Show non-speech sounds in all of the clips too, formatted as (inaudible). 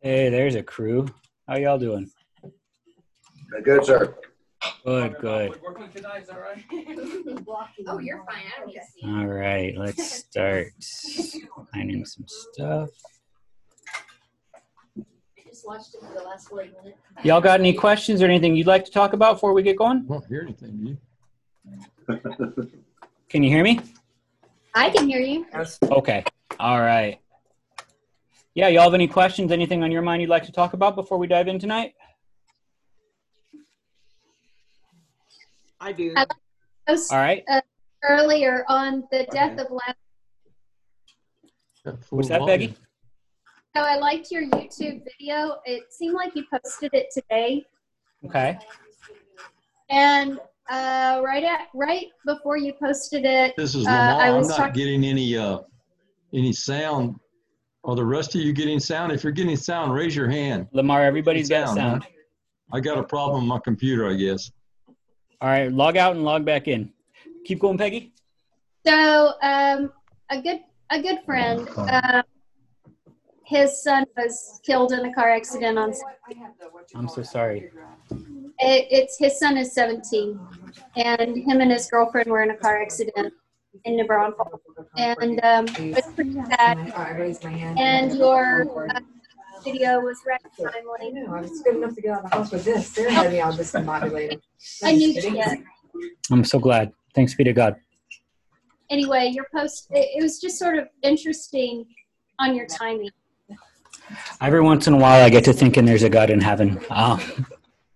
Hey, there's a crew. How y'all doing? Good, sir. Good, good. Working tonight, is that right? Oh, you're fine. I don't need to see you. All right, let's start finding some stuff. I just watched it for the last forty minutes. Y'all got any questions or anything you'd like to talk about before we get going? I don't hear anything, do you? Can you hear me? I can hear you. Okay. All right. Yeah, y'all have any questions, anything on your mind you'd like to talk about before we dive in tonight? I do. I- Post All right. earlier on the death of last. Got full What's that. Peggy? So I liked your YouTube video. It seemed like you posted it today, Okay. and uh, right at right before you posted it, This is Uh, Lamar. I I'm not talk- getting any, uh, any sound. Are the rest of you getting sound? If you're getting sound, raise your hand. Lamar, everybody's got Sound, huh? sound. I got a problem with my computer, I guess. All right, log out and log back in. Keep going, Peggy. So, um, a good a good friend, uh, his son was killed in a car accident on. I'm so sorry. It, it's his son is 17, and him and his girlfriend were in a car accident in New Braunfels, and um, it's pretty sad. I raised my hand. And your uh, video was right I timely. know, I was good enough to get out of the house with this. They're had me all discombobulated. (laughs) I knew you. I'm so glad. Thanks be to God. Anyway, your post it, it was just sort of interesting on your timing. Every once in a while, I get to thinking there's a God in heaven. Um,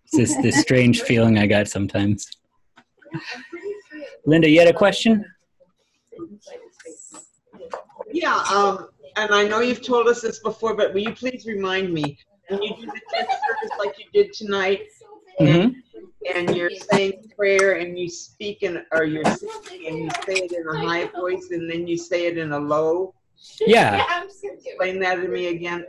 it's this, this (laughs) strange feeling I got sometimes. Linda, you had a question? Yeah, um, and I know you've told us this before, but will you please remind me when you do the church service like you did tonight, hmm and you're saying prayer and you speak in, or you're and you say it in a high voice and then you say it in a low? Yeah. (laughs) Explain that to me again.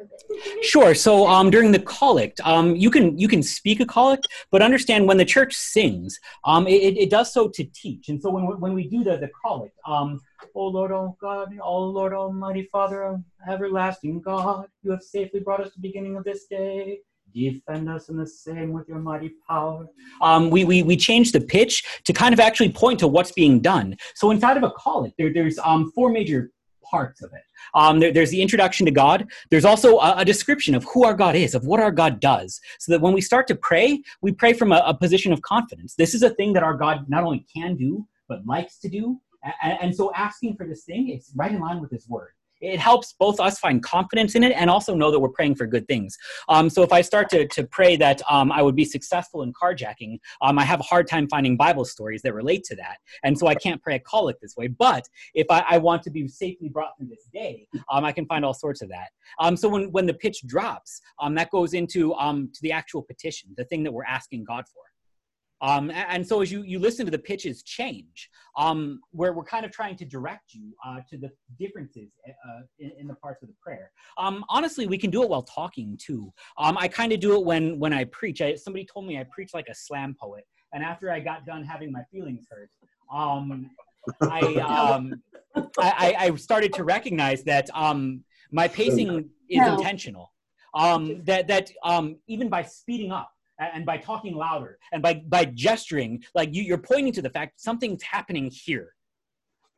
Sure. So um, during the collect, um, you can you can speak a collect, but understand when the church sings, um, it, it- it does so to teach. And so when we, when we do the the collect, um, oh Lord, oh God, oh Lord, Almighty Father, everlasting God, you have safely brought us to the beginning of this day. Defend us in the same with your mighty power. Um, we, we, we change the pitch to kind of actually point to what's being done. So inside of a collect, there, there's um, four major parts of it. Um, there, there's the introduction to God. There's also a, a description of who our God is, of what our God does, so that when we start to pray, we pray from a, a position of confidence. This is a thing that our God not only can do, but likes to do. And, so asking for this thing, it's right in line with His Word. It helps both us find confidence in it and also know that we're praying for good things. Um, so if I start to, to pray that um, I would be successful in carjacking, um, I have a hard time finding Bible stories that relate to that. And so I can't pray a collect this way. But if I, I want to be safely brought through this day, um, I can find all sorts of that. Um, so when, when the pitch drops, um, that goes into to the actual petition, the thing that we're asking God for. Um, a- and, so as you, you listen to the pitches change, um, where we're kind of trying to direct you uh, to the differences uh, in, in the parts of the prayer. Um, honestly, we can do it while talking too. Um, I kind of do it when when I preach. I, somebody told me I preach like a slam poet, and after I got done having my feelings hurt, um, I, um, I, I I started to recognize that um, my pacing is intentional. Um, that that um, even by speeding up and by talking louder and by by gesturing, like you, you're pointing to the fact something's happening here.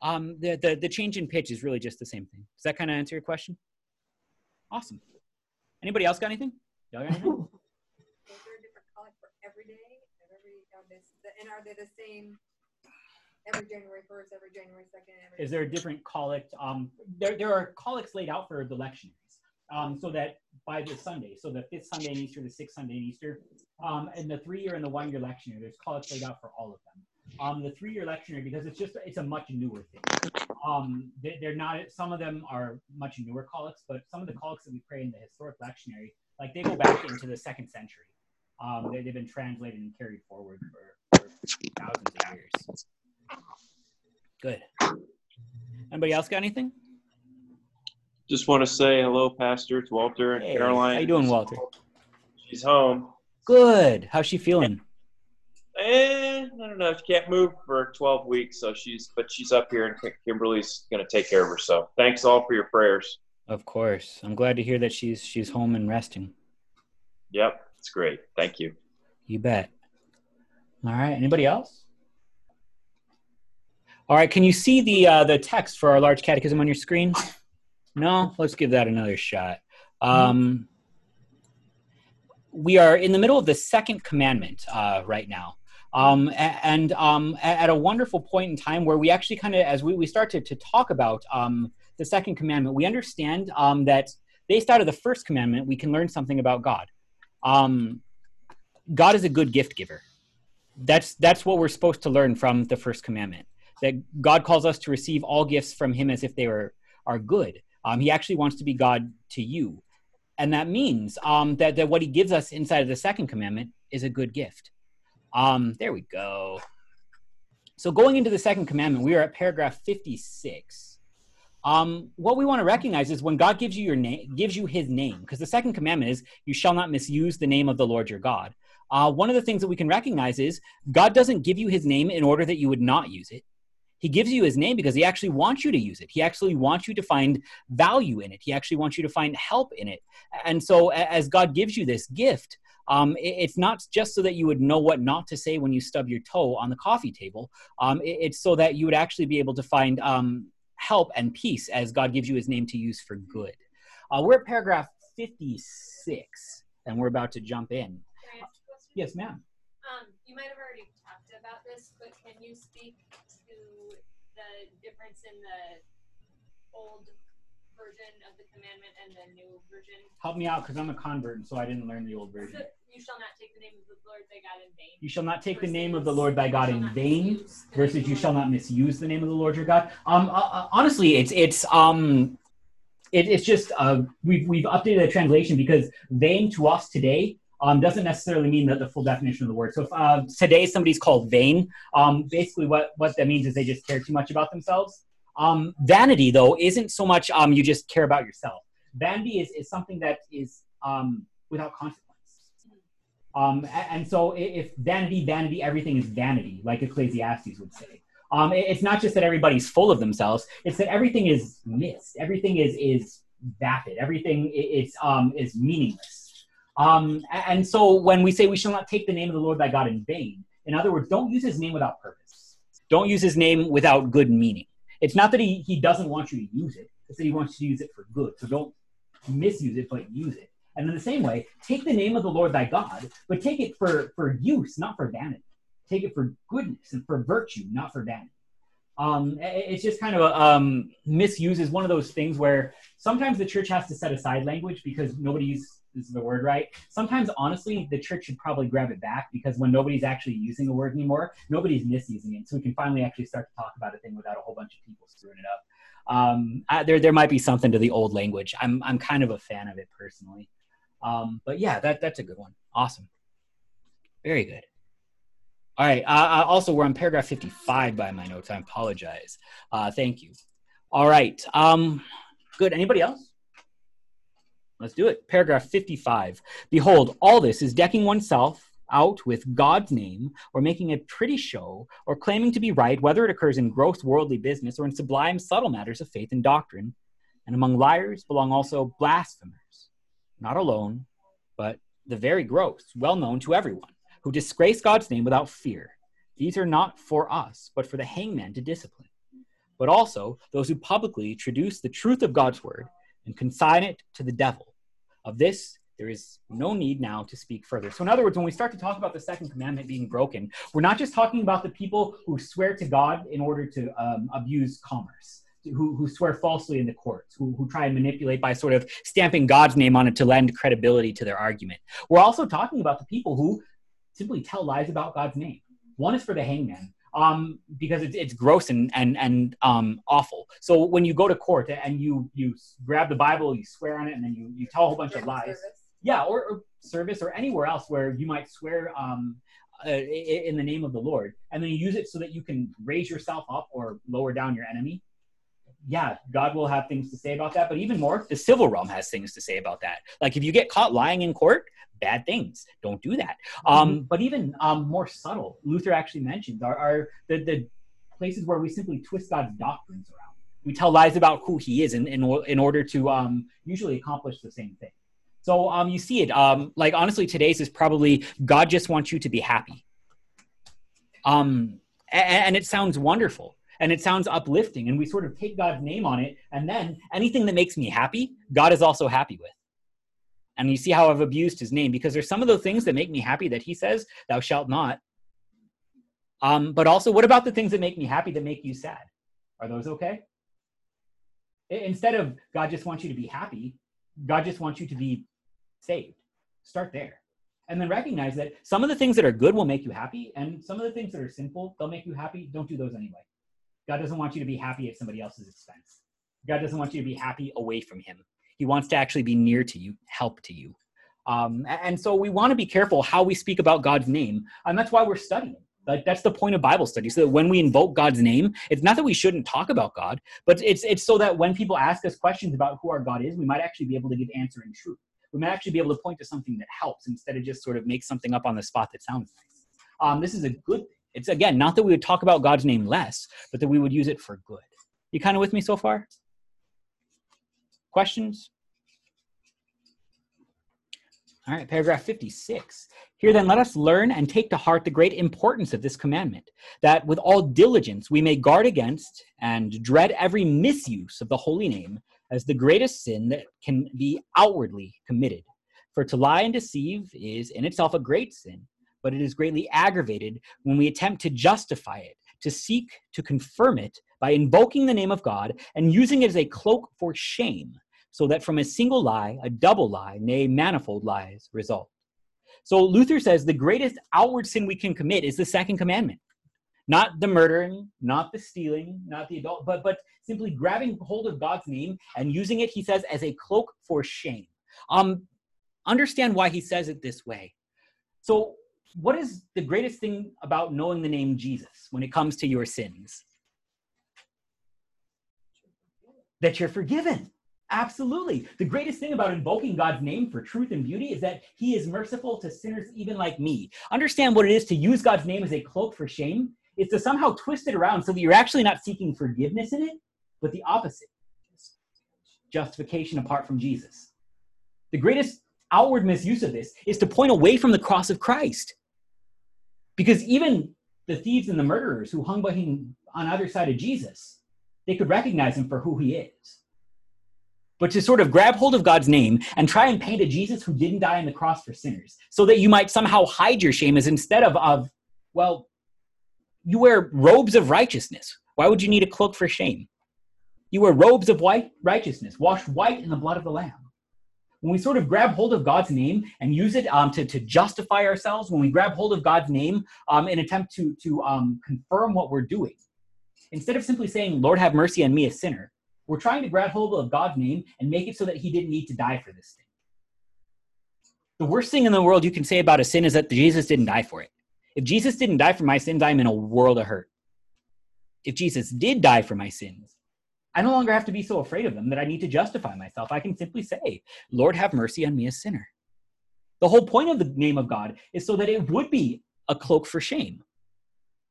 Um, the, the the change in pitch is really just the same thing. Does that kind of answer your question? Awesome. Anybody else got anything? Y'all got anything? (laughs) Is there a different collect for every day? every, And are they the same every January first, every January second? every- is there a different collect? Um, there, there are collects laid out for the lectionaries, um, so that by the Sunday, so the fifth Sunday in Easter, the sixth Sunday in Easter, um, and the three-year and the one-year lectionary, there's collects laid out for all of them. Um, the three-year lectionary, because it's just it's a much newer thing. Um, they, they're not. Some of them are much newer collects, but some of the collects that we pray in the historic lectionary, like they go back into the second century. Um, they, they've been translated and carried forward for, for thousands of years. Good. Anybody else got anything? Just want to say hello, Pastor, to Walter and Hey, Caroline. how you doing, Walter? She's home. Good. How's she feeling? Eh, I don't know. She can't move for 12 weeks, so she's but she's up here, and Kimberly's going to take care of her. So thanks all for your prayers. Of course. I'm glad to hear that she's she's home and resting. Yep, it's great. Thank you. You bet. All right. Anybody else? All right. Can you see the uh, the text for our large catechism on your screen? No. Let's give that another shot. Um, we are in the middle of the second commandment uh, right now. Um, and um, at a wonderful point in time where we actually kind of, as we, we start to, to talk about um, the second commandment, we understand um, that based out of the first commandment, we can learn something about God. Um, God is a good gift giver. That's that's what we're supposed to learn from the first commandment. That God calls us to receive all gifts from Him as if they were are good. Um, he actually wants to be God to you, and that means um, that that what He gives us inside of the second commandment is a good gift. Um, there we go. So going into the second commandment, we are at paragraph fifty-six. Um, what we want to recognize is when God gives you your name, gives you His name, because the second commandment is, "You shall not misuse the name of the Lord your God." Uh, one of the things that we can recognize is God doesn't give you His name in order that you would not use it. He gives you His name because He actually wants you to use it. He actually wants you to find value in it. He actually wants you to find help in it. And so, as God gives you this gift, um, it's not just so that you would know what not to say when you stub your toe on the coffee table. Um, it's so that you would actually be able to find um, help and peace as God gives you his name to use for good. Uh, we're at paragraph 56, and we're about to jump in. Can I ask a question? Yes, ma'am. Um, you might have already talked about this, but can you speak to the difference in the old version of the commandment and the new version? Help me out because I'm a convert, and so I didn't learn the old version. You shall not take the name of the Lord thy God in vain. You shall not take the name of the Lord thy God in vain misuse the name versus you shall not misuse the name of the Lord your God. Um, uh, uh, honestly, it's it's um, it, it's just uh, we've we've updated the translation because vain to us today um, doesn't necessarily mean that the full definition of the word. So if uh, today somebody's called vain, um, basically what what that means is they just care too much about themselves. Um, vanity though isn't so much um, you just care about yourself. Vanity is is something that is um, without consequence. Um, and so if vanity, vanity, everything is vanity, like Ecclesiastes would say. It- it's not just that everybody's full of themselves; it's that everything is missed, Everything is is vapid. Everything is um, is meaningless. Um, and so when we say we shall not take the name of the Lord thy God in vain, in other words, don't use his name without purpose. Don't use his name without good meaning. It's not that he, he doesn't want you to use it; it's that he wants you to use it for good. So don't misuse it, but use it. And in the same way, take the name of the Lord thy God, but take it for, for use, not for vanity. Take it for goodness and for virtue, not for vanity. Um, it's just kind of a, um, misuse is one of those things where sometimes the church has to set aside language because nobody uses the word right. Sometimes, honestly, the church should probably grab it back because when nobody's actually using the word anymore, nobody's misusing it. So we can finally actually start to talk about a thing without a whole bunch of people screwing it up. Um, I, there, there might be something to the old language. I'm, I'm kind of a fan of it personally. Um, but yeah, that that's a good one. Awesome. Very good. All right. Uh, uh, also, we're on paragraph 55 by my notes. I apologize. Uh, thank you. All right. Um, good. Anybody else? Let's do it. Paragraph 55. Behold, all this is decking oneself out with God's name, or making a pretty show, or claiming to be right, whether it occurs in gross worldly business or in sublime, subtle matters of faith and doctrine. And among liars belong also blasphemers, not alone, but the very gross, well known to everyone, who disgrace God's name without fear. These are not for us, but for the hangman to discipline. But also those who publicly traduce the truth of God's word and consign it to the devil. Of this, there is no need now to speak further. So, in other words, when we start to talk about the second commandment being broken, we're not just talking about the people who swear to God in order to um, abuse commerce, who, who swear falsely in the courts, who, who try and manipulate by sort of stamping God's name on it to lend credibility to their argument. We're also talking about the people who simply tell lies about God's name. One is for the hangman, um, because it's, it's gross and and and um, awful. So when you go to court and you you grab the Bible, you swear on it, and then you you tell a whole bunch of lies. Yeah, or, or service or anywhere else where you might swear um, uh, in the name of the Lord, and then you use it so that you can raise yourself up or lower down your enemy. Yeah, God will have things to say about that, but even more, the civil realm has things to say about that. Like if you get caught lying in court, bad things. Don't do that. Um, but even um, more subtle, Luther actually mentions are, are the, the places where we simply twist God's doctrines around. We tell lies about who he is in, in, in order to um, usually accomplish the same thing. So um, you see it. Um, like honestly, today's is probably God just wants you to be happy. Um, and, and it sounds wonderful and it sounds uplifting, and we sort of take God's name on it, and then anything that makes me happy, God is also happy with. And you see how I've abused his name because there's some of the things that make me happy that he says, "Thou shalt not." Um, but also, what about the things that make me happy that make you sad? Are those okay? Instead of God just wants you to be happy, God just wants you to be saved. Start there. And then recognize that some of the things that are good will make you happy, and some of the things that are sinful, they'll make you happy. Don't do those anyway. God doesn't want you to be happy at somebody else's expense. God doesn't want you to be happy away from Him. He wants to actually be near to you, help to you. Um, and so we want to be careful how we speak about God's name, and that's why we're studying. Like that's the point of Bible study, so that when we invoke God's name, it's not that we shouldn't talk about God, but it's it's so that when people ask us questions about who our God is, we might actually be able to give answer in truth. We might actually be able to point to something that helps instead of just sort of make something up on the spot that sounds nice. Um, this is a good thing. It's again not that we would talk about God's name less, but that we would use it for good. You kind of with me so far? Questions? All right, paragraph 56. Here then, let us learn and take to heart the great importance of this commandment, that with all diligence we may guard against and dread every misuse of the holy name as the greatest sin that can be outwardly committed. For to lie and deceive is in itself a great sin, but it is greatly aggravated when we attempt to justify it, to seek to confirm it by invoking the name of God and using it as a cloak for shame so that from a single lie, a double lie, nay, manifold lies result. So Luther says the greatest outward sin we can commit is the second commandment. Not the murdering, not the stealing, not the adult, but, but simply grabbing hold of God's name and using it, he says, as a cloak for shame. Um, understand why he says it this way. So, what is the greatest thing about knowing the name Jesus when it comes to your sins? That you're forgiven. Absolutely. The greatest thing about invoking God's name for truth and beauty is that He is merciful to sinners even like me. Understand what it is to use God's name as a cloak for shame? It's to somehow twist it around so that you're actually not seeking forgiveness in it, but the opposite justification apart from Jesus. The greatest outward misuse of this is to point away from the cross of Christ. Because even the thieves and the murderers who hung by him on either side of Jesus, they could recognize him for who he is but to sort of grab hold of God's name and try and paint a Jesus who didn't die on the cross for sinners, so that you might somehow hide your shame is instead of, of well, you wear robes of righteousness. Why would you need a cloak for shame? You wear robes of white righteousness, washed white in the blood of the Lamb. When we sort of grab hold of God's name and use it um, to, to justify ourselves, when we grab hold of God's name um, in attempt to, to um, confirm what we're doing, instead of simply saying, Lord, have mercy on me, a sinner, we're trying to grab hold of God's name and make it so that he didn't need to die for this thing. The worst thing in the world you can say about a sin is that Jesus didn't die for it. If Jesus didn't die for my sins, I'm in a world of hurt. If Jesus did die for my sins, I no longer have to be so afraid of them that I need to justify myself. I can simply say, Lord, have mercy on me, a sinner. The whole point of the name of God is so that it would be a cloak for shame.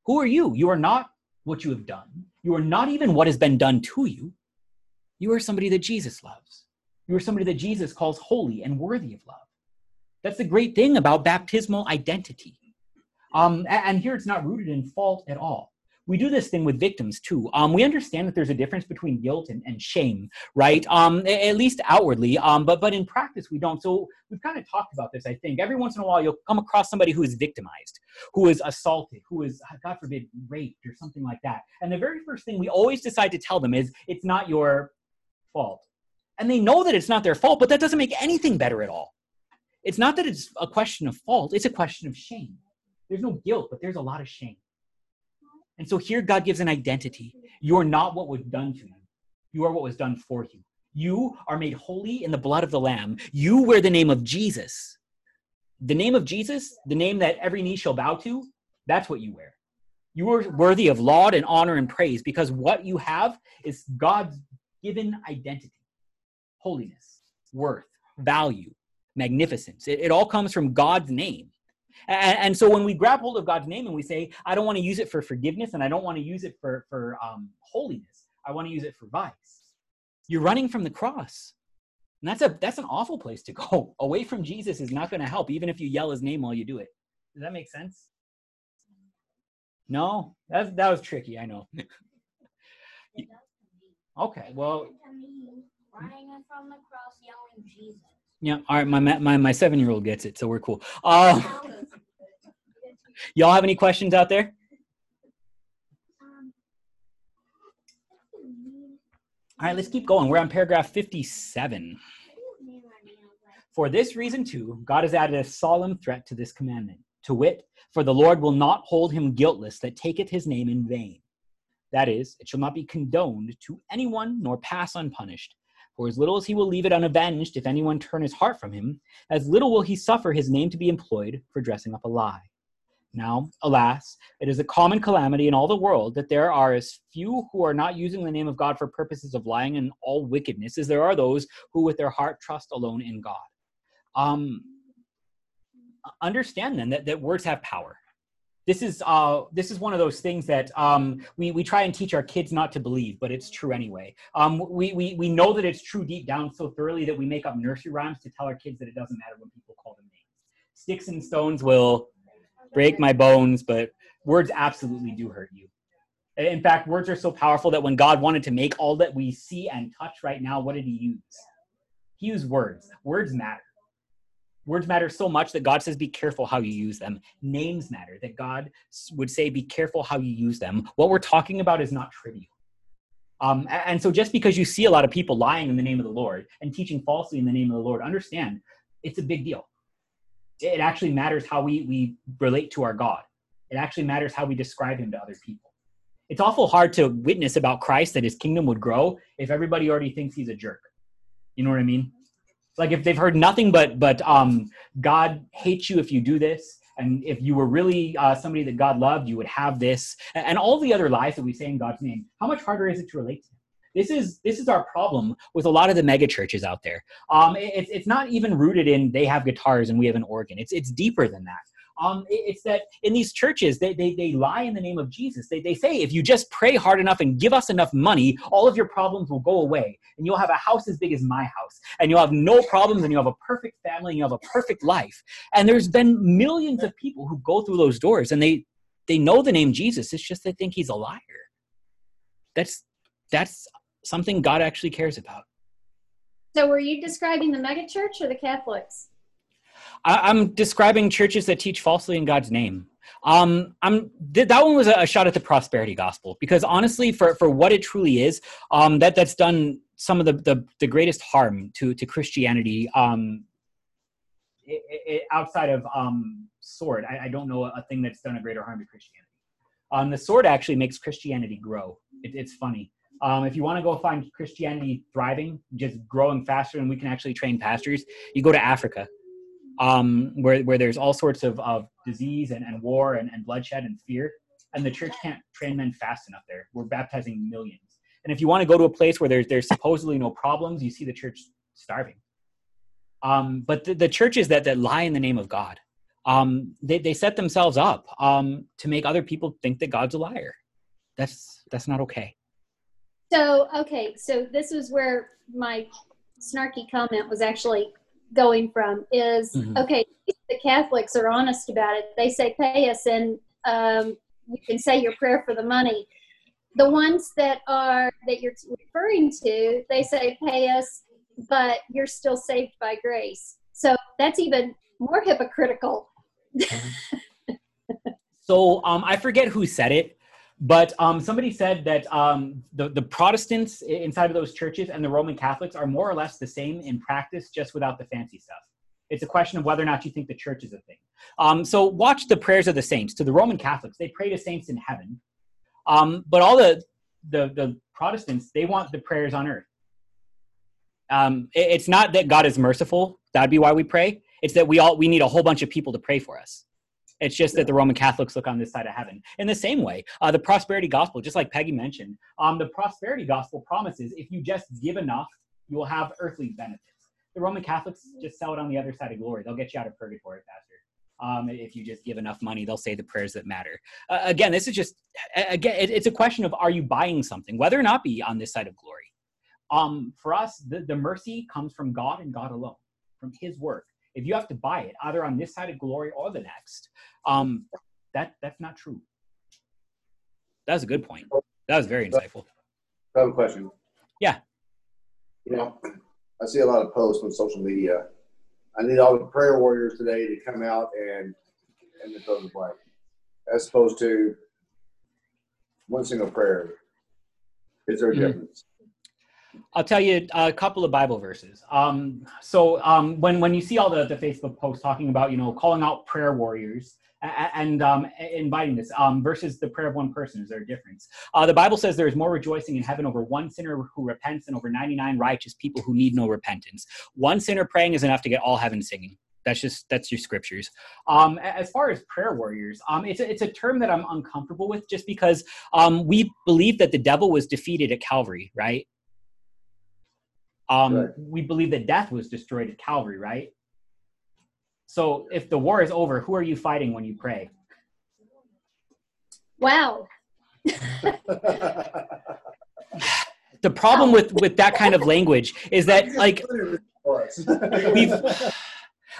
Who are you? You are not what you have done. You are not even what has been done to you. You are somebody that Jesus loves. You are somebody that Jesus calls holy and worthy of love. That's the great thing about baptismal identity. Um, and here it's not rooted in fault at all. We do this thing with victims too. Um, we understand that there's a difference between guilt and, and shame, right? Um, at least outwardly, um, but but in practice we don't. So we've kind of talked about this. I think every once in a while you'll come across somebody who is victimized, who is assaulted, who is God forbid raped or something like that. And the very first thing we always decide to tell them is, "It's not your fault," and they know that it's not their fault, but that doesn't make anything better at all. It's not that it's a question of fault; it's a question of shame. There's no guilt, but there's a lot of shame. And so here God gives an identity. You're not what was done to you. You are what was done for you. You are made holy in the blood of the Lamb. You wear the name of Jesus. The name of Jesus, the name that every knee shall bow to, that's what you wear. You are worthy of laud and honor and praise because what you have is God's given identity holiness, worth, value, magnificence. It, it all comes from God's name. And, and, so when we grab hold of God's name and we say, I don't want to use it for forgiveness and I don't want to use it for, for um, holiness, I want to use it for vice. You're running from the cross. And that's a that's an awful place to go. (laughs) Away from Jesus is not going to help, even if you yell his name while you do it. Does that make sense? No, that that was tricky. I know. (laughs) okay, well, Running from the cross, yelling Jesus. Yeah. All right, my my my seven year old gets it, so we're cool. Uh, y'all have any questions out there? All right, let's keep going. We're on paragraph 57. For this reason, too, God has added a solemn threat to this commandment, to wit, for the Lord will not hold him guiltless that taketh his name in vain. That is, it shall not be condoned to anyone nor pass unpunished. For as little as he will leave it unavenged if anyone turn his heart from him, as little will he suffer his name to be employed for dressing up a lie. Now, alas, it is a common calamity in all the world that there are as few who are not using the name of God for purposes of lying and all wickedness as there are those who with their heart trust alone in God. Um, understand then that, that words have power. This is uh, this is one of those things that um, we, we try and teach our kids not to believe, but it's true anyway. Um, we, we, we know that it's true deep down so thoroughly that we make up nursery rhymes to tell our kids that it doesn't matter when people call them names. Sticks and stones will break my bones, but words absolutely do hurt you. In fact, words are so powerful that when God wanted to make all that we see and touch right now, what did he use? He used words. Words matter. Words matter so much that God says, be careful how you use them. Names matter, that God would say, be careful how you use them. What we're talking about is not trivial. Um, and so just because you see a lot of people lying in the name of the Lord and teaching falsely in the name of the Lord, understand it's a big deal it actually matters how we, we relate to our God. It actually matters how we describe him to other people. It's awful hard to witness about Christ that his kingdom would grow if everybody already thinks he's a jerk. You know what I mean? Like if they've heard nothing but but um, God hates you if you do this, and if you were really uh, somebody that God loved, you would have this, and all the other lies that we say in God's name. How much harder is it to relate to? This is this is our problem with a lot of the mega churches out there. Um, it, it's it's not even rooted in they have guitars and we have an organ. It's it's deeper than that. Um, it's that in these churches they, they they lie in the name of Jesus. They they say if you just pray hard enough and give us enough money, all of your problems will go away, and you'll have a house as big as my house, and you'll have no problems, and you'll have a perfect family, and you'll have a perfect life. And there's been millions of people who go through those doors, and they they know the name Jesus. It's just they think he's a liar. That's that's something God actually cares about. So, were you describing the megachurch or the Catholics? I, am describing churches that teach falsely in God's name. Um, I'm th- that one was a, a, shot at the prosperity gospel because honestly, for for what it truly is, um, that that's done some of the the, the greatest harm to to Christianity. Um, it, it, outside of um, sword, I, I, don't know a thing that's done a greater harm to Christianity. Um, the sword actually makes Christianity grow. It, it's funny. Um, if you want to go find Christianity thriving, just growing faster, and we can actually train pastors, you go to Africa, um, where, where there's all sorts of, of disease and, and war and, and bloodshed and fear. And the church can't train men fast enough there. We're baptizing millions. And if you want to go to a place where there's, there's supposedly no problems, you see the church starving. Um, but the, the churches that, that lie in the name of God, um, they, they set themselves up um, to make other people think that God's a liar. That's, that's not okay. So, okay, so this is where my snarky comment was actually going from is mm-hmm. okay, the Catholics are honest about it. They say, pay us and um, you can say your prayer for the money. The ones that are that you're referring to, they say, pay us, but you're still saved by grace. So that's even more hypocritical. (laughs) so um, I forget who said it, but um, somebody said that um, the, the Protestants inside of those churches and the Roman Catholics are more or less the same in practice, just without the fancy stuff. It's a question of whether or not you think the church is a thing. Um, so watch the prayers of the saints. To the Roman Catholics, they pray to saints in heaven. Um, but all the, the, the Protestants, they want the prayers on earth. Um, it, it's not that God is merciful. That'd be why we pray. It's that we all we need a whole bunch of people to pray for us. It's just that the Roman Catholics look on this side of heaven. In the same way, uh, the prosperity gospel, just like Peggy mentioned, um, the prosperity gospel promises if you just give enough, you will have earthly benefits. The Roman Catholics just sell it on the other side of glory. They'll get you out of purgatory faster. Um, if you just give enough money, they'll say the prayers that matter. Uh, again, this is just again, it, it's a question of are you buying something, whether or not be on this side of glory. Um, for us, the, the mercy comes from God and God alone, from His work. If you have to buy it, either on this side of glory or the next, um, that that's not true. That was a good point. That was very insightful. I have a question. Yeah. You know, I see a lot of posts on social media. I need all the prayer warriors today to come out and and the fill in the blank, as opposed to one single prayer. Is there a Mhm. difference? I'll tell you a couple of Bible verses. Um, so um, when when you see all the, the Facebook posts talking about you know calling out prayer warriors a- a- and um, inviting this um, versus the prayer of one person, is there a difference? Uh, the Bible says there is more rejoicing in heaven over one sinner who repents than over 99 righteous people who need no repentance. One sinner praying is enough to get all heaven singing. That's just that's your scriptures. Um, as far as prayer warriors, um, it's a, it's a term that I'm uncomfortable with, just because um, we believe that the devil was defeated at Calvary, right? Um, Right. We believe that death was destroyed at Calvary, right? So if the war is over, who are you fighting when you pray? Wow. (laughs) The problem with with that kind of language is that (laughs) like (laughs) we've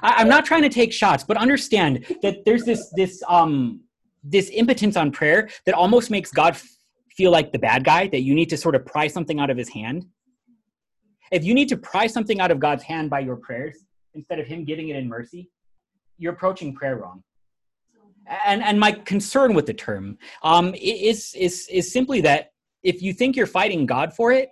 I, I'm not trying to take shots, but understand that there's this this um this impotence on prayer that almost makes God f- feel like the bad guy that you need to sort of pry something out of his hand. If you need to pry something out of God's hand by your prayers instead of him giving it in mercy, you're approaching prayer wrong. And and my concern with the term um, is is is simply that if you think you're fighting God for it,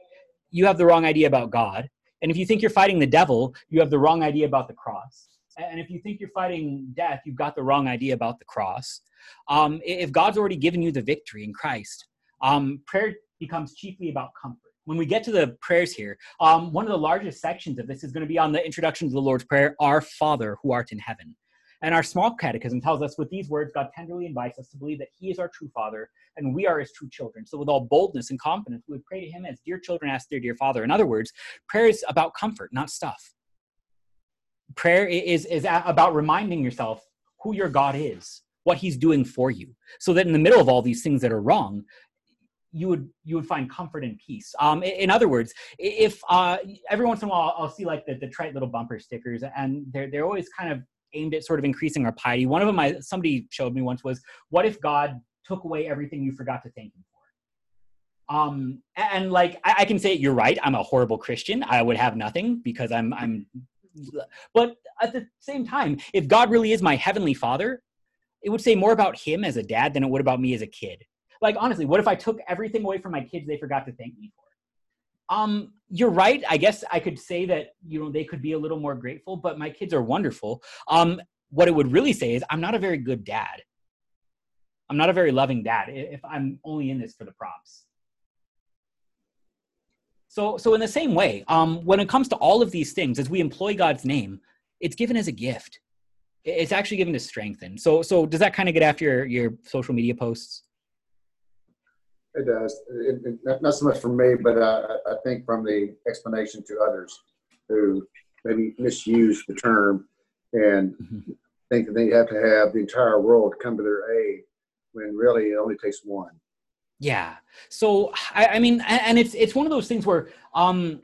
you have the wrong idea about God. And if you think you're fighting the devil, you have the wrong idea about the cross. And if you think you're fighting death, you've got the wrong idea about the cross. Um, if God's already given you the victory in Christ, um, prayer becomes chiefly about comfort. When we get to the prayers here, um, one of the largest sections of this is going to be on the introduction to the Lord's Prayer, Our Father who art in heaven. And our small catechism tells us with these words, God tenderly invites us to believe that He is our true Father and we are His true children. So, with all boldness and confidence, we would pray to Him as dear children ask their dear Father. In other words, prayer is about comfort, not stuff. Prayer is, is about reminding yourself who your God is, what He's doing for you, so that in the middle of all these things that are wrong, you would you would find comfort and peace. Um, in other words, if uh, every once in a while I'll see like the, the trite little bumper stickers, and they're they're always kind of aimed at sort of increasing our piety. One of them I somebody showed me once was, "What if God took away everything you forgot to thank Him for?" Um, and like I, I can say, you're right. I'm a horrible Christian. I would have nothing because I'm I'm. But at the same time, if God really is my heavenly Father, it would say more about Him as a dad than it would about me as a kid like honestly what if i took everything away from my kids they forgot to thank me for? Um you're right. I guess i could say that you know they could be a little more grateful but my kids are wonderful. Um what it would really say is i'm not a very good dad. I'm not a very loving dad if i'm only in this for the props. So so in the same way um when it comes to all of these things as we employ god's name it's given as a gift. It's actually given to strengthen. So so does that kind of get after your your social media posts It does. It, it, not, not so much from me, but uh, I- think from the explanation to others who maybe misuse the term and Mhm. think that they have to have the entire world come to their aid when really it only takes one. Yeah. So I, I mean, a- and it's it's one of those things where um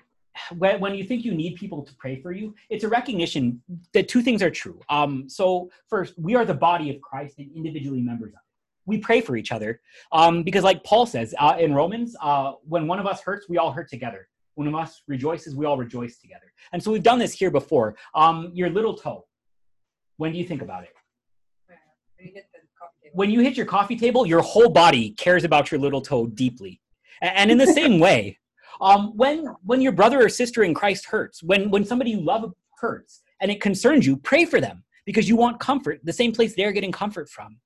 when, when you think you need people to pray for you, it's a recognition that two things are true. Um, so first, we are the body of Christ and individually members of it. We pray for each other um, because, like Paul says uh, in Romans, uh, when one of us hurts, we all hurt together. When one of us rejoices, we all rejoice together. And so we've done this here before. Um, your little toe. When do you think about it? When you hit the coffee table. when you hit your coffee table, your whole body cares about your little toe deeply. And in the same (laughs) way, um, when when your brother or sister in Christ hurts, when when somebody you love hurts, and it concerns you, pray for them because you want comfort, the same place they're getting comfort from.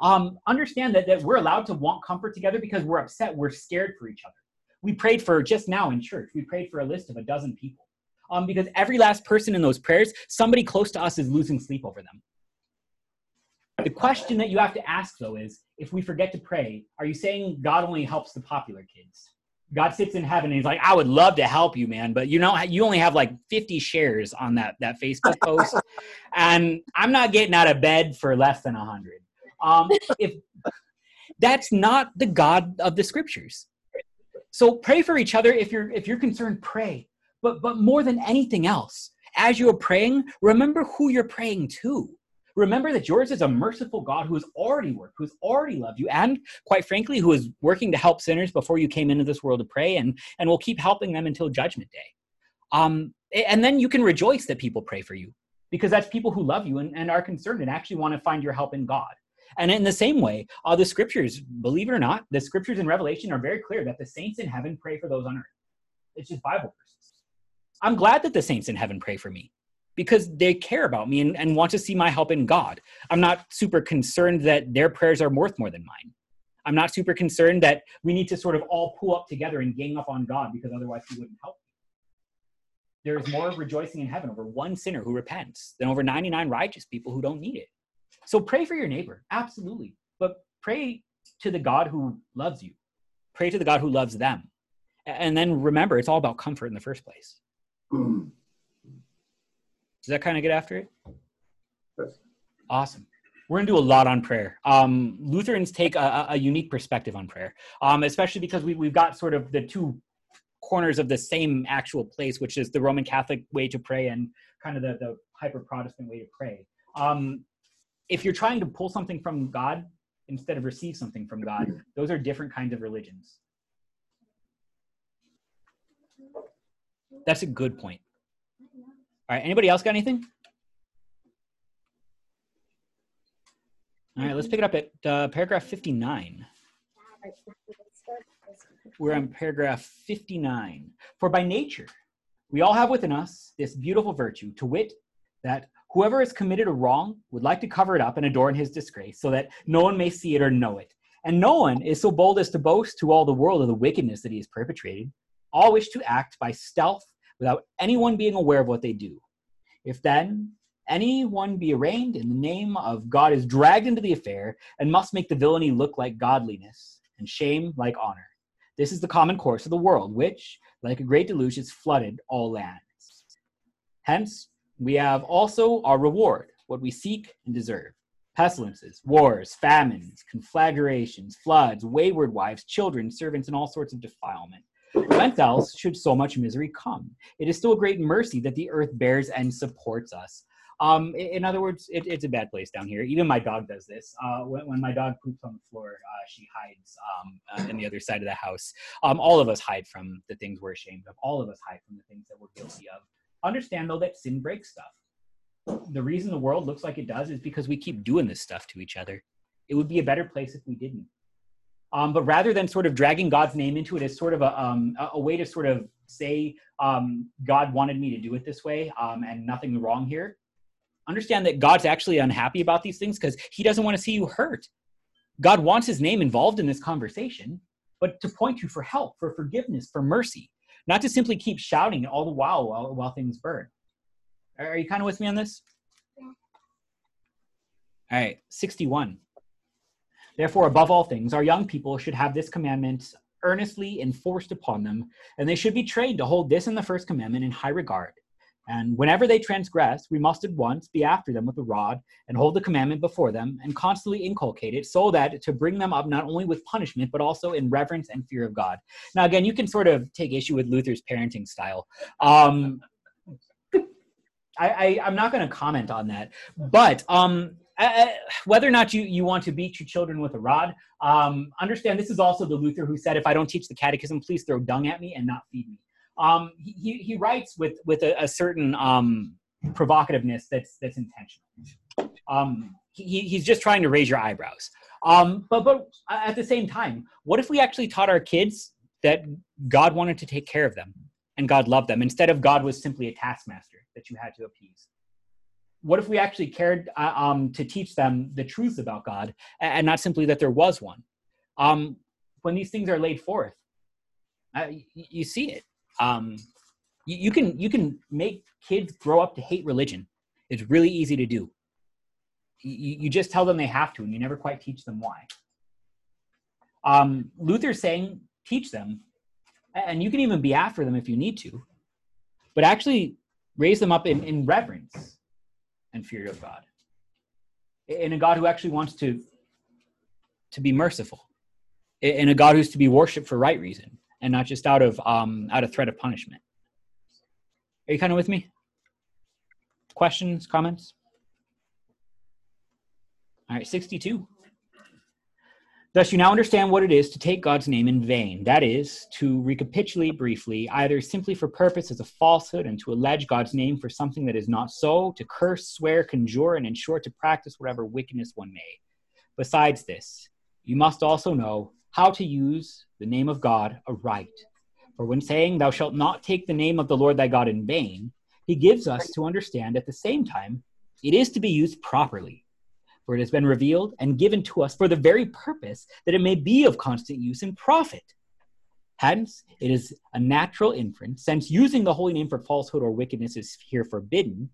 Um, understand that, that we're allowed to want comfort together because we're upset, we're scared for each other. We prayed for just now in church, we prayed for a list of a dozen people. Um, because every last person in those prayers, somebody close to us is losing sleep over them. The question that you have to ask, though, is if we forget to pray, are you saying God only helps the popular kids? God sits in heaven and he's like, I would love to help you, man, but you know, you only have like 50 shares on that that Facebook post, (laughs) and I'm not getting out of bed for less than 100. Um, if that's not the God of the scriptures. So pray for each other if you're if you're concerned, pray. But but more than anything else, as you're praying, remember who you're praying to. Remember that yours is a merciful God who has already worked, who has already loved you, and quite frankly, who is working to help sinners before you came into this world to pray, and, and will keep helping them until judgment day. Um, and then you can rejoice that people pray for you because that's people who love you and, and are concerned and actually want to find your help in God. And in the same way, uh, the scriptures, believe it or not, the scriptures in Revelation are very clear that the saints in heaven pray for those on earth. It's just Bible verses. I'm glad that the saints in heaven pray for me because they care about me and, and want to see my help in God. I'm not super concerned that their prayers are worth more than mine. I'm not super concerned that we need to sort of all pull up together and gang up on God because otherwise he wouldn't help. Me. There is more rejoicing in heaven over one sinner who repents than over 99 righteous people who don't need it. So pray for your neighbor, absolutely. But pray to the God who loves you. Pray to the God who loves them. And then remember, it's all about comfort in the first place. (clears throat) Does that kind of get after it? Yes. Awesome. We're going to do a lot on prayer. Um, Lutherans take a, a, unique perspective on prayer, um, especially because we, we've got sort of the two corners of the same actual place, which is the Roman Catholic way to pray and kind of the, the hyper Protestant way to pray. Um, if you're trying to pull something from God instead of receive something from God, those are different kinds of religions. That's a good point. All right. Anybody else got anything? All right. Let's pick it up at uh, paragraph 59. We're on paragraph 59. For by nature, we all have within us this beautiful virtue, to wit, that whoever has committed a wrong would like to cover it up and adorn his disgrace, so that no one may see it or know it. And no one is so bold as to boast to all the world of the wickedness that he has perpetrated. All wish to act by stealth without anyone being aware of what they do. If then anyone be arraigned in the name of God is dragged into the affair and must make the villainy look like godliness and shame like honor. This is the common course of the world, which, like a great deluge, has flooded all lands. Hence, we have also our reward, what we seek and deserve pestilences, wars, famines, conflagrations, floods, wayward wives, children, servants, and all sorts of defilement Whence else should so much misery come? It is still a great mercy that the earth bears and supports us. Um, in other words, it, it's a bad place down here. Even my dog does this. Uh, when, when, my dog poops on the floor, uh, she hides um, uh, in the other side of the house. Um, all of us hide from the things we're ashamed of. All of us hide from the things that we're guilty of. Understand, though, that sin breaks stuff. The reason the world looks like it does is because we keep doing this stuff to each other. It would be a better place if we didn't. Um, but rather than sort of dragging God's name into it as sort of a, um, a way to sort of say, um, God wanted me to do it this way um, and nothing wrong here, understand that God's actually unhappy about these things because he doesn't want to see you hurt. God wants his name involved in this conversation, but to point you for help, for forgiveness, for mercy, not to simply keep shouting all the while while, while things burn. Are you kind of with me on this? Yeah. All right, 61. Therefore, above all things, our young people should have this commandment earnestly enforced upon them, and they should be trained to hold this and the first commandment in high regard. And whenever they transgress, we must at once be after them with a rod and hold the commandment before them and constantly inculcate it so that to bring them up not only with punishment, but also in reverence and fear of God. Now, again, you can sort of take issue with Luther's parenting style. Um, I, I, am not going to comment on that, but um, uh, whether or not you, you want to beat your children with a rod, um, understand this is also the Luther who said, if I don't teach the catechism, please throw dung at me and not feed me. Um, he, he writes with, with a, a certain um, provocativeness that's, that's intentional. Um, he, he's just trying to raise your eyebrows. Um, but, but at the same time, what if we actually taught our kids that God wanted to take care of them and God loved them instead of God was simply a taskmaster that you had to appease? what if we actually cared uh, um, to teach them the truth about God and not simply that there was one? Um, when these things are laid forth, uh, you, you, see it. Um, you, you, can you can make kids grow up to hate religion. It's really easy to do. You, you just tell them they have to, and you never quite teach them why. Um, Luther's saying, teach them and you can even be after them if you need to, but actually raise them up in, in reverence and fear of God, in a God who actually wants to to be merciful, in a God who's to be worshipped for right reason and not just out of um, out of threat of punishment. Are you kind of with me? Questions, comments? All right, 62. Thus, you now understand what it is to take God's name in vain. That is, to recapitulate briefly, either simply for purpose as a falsehood and to allege God's name for something that is not so, to curse, swear, conjure, and in short, to practice whatever wickedness one may. Besides this, you must also know how to use the name of God aright. For when saying, Thou shalt not take the name of the Lord thy God in vain, he gives us to understand at the same time it is to be used properly for it has been revealed and given to us for the very purpose that it may be of constant use and profit. Hence, it is a natural inference, since using the holy name for falsehood or wickedness is here forbidden,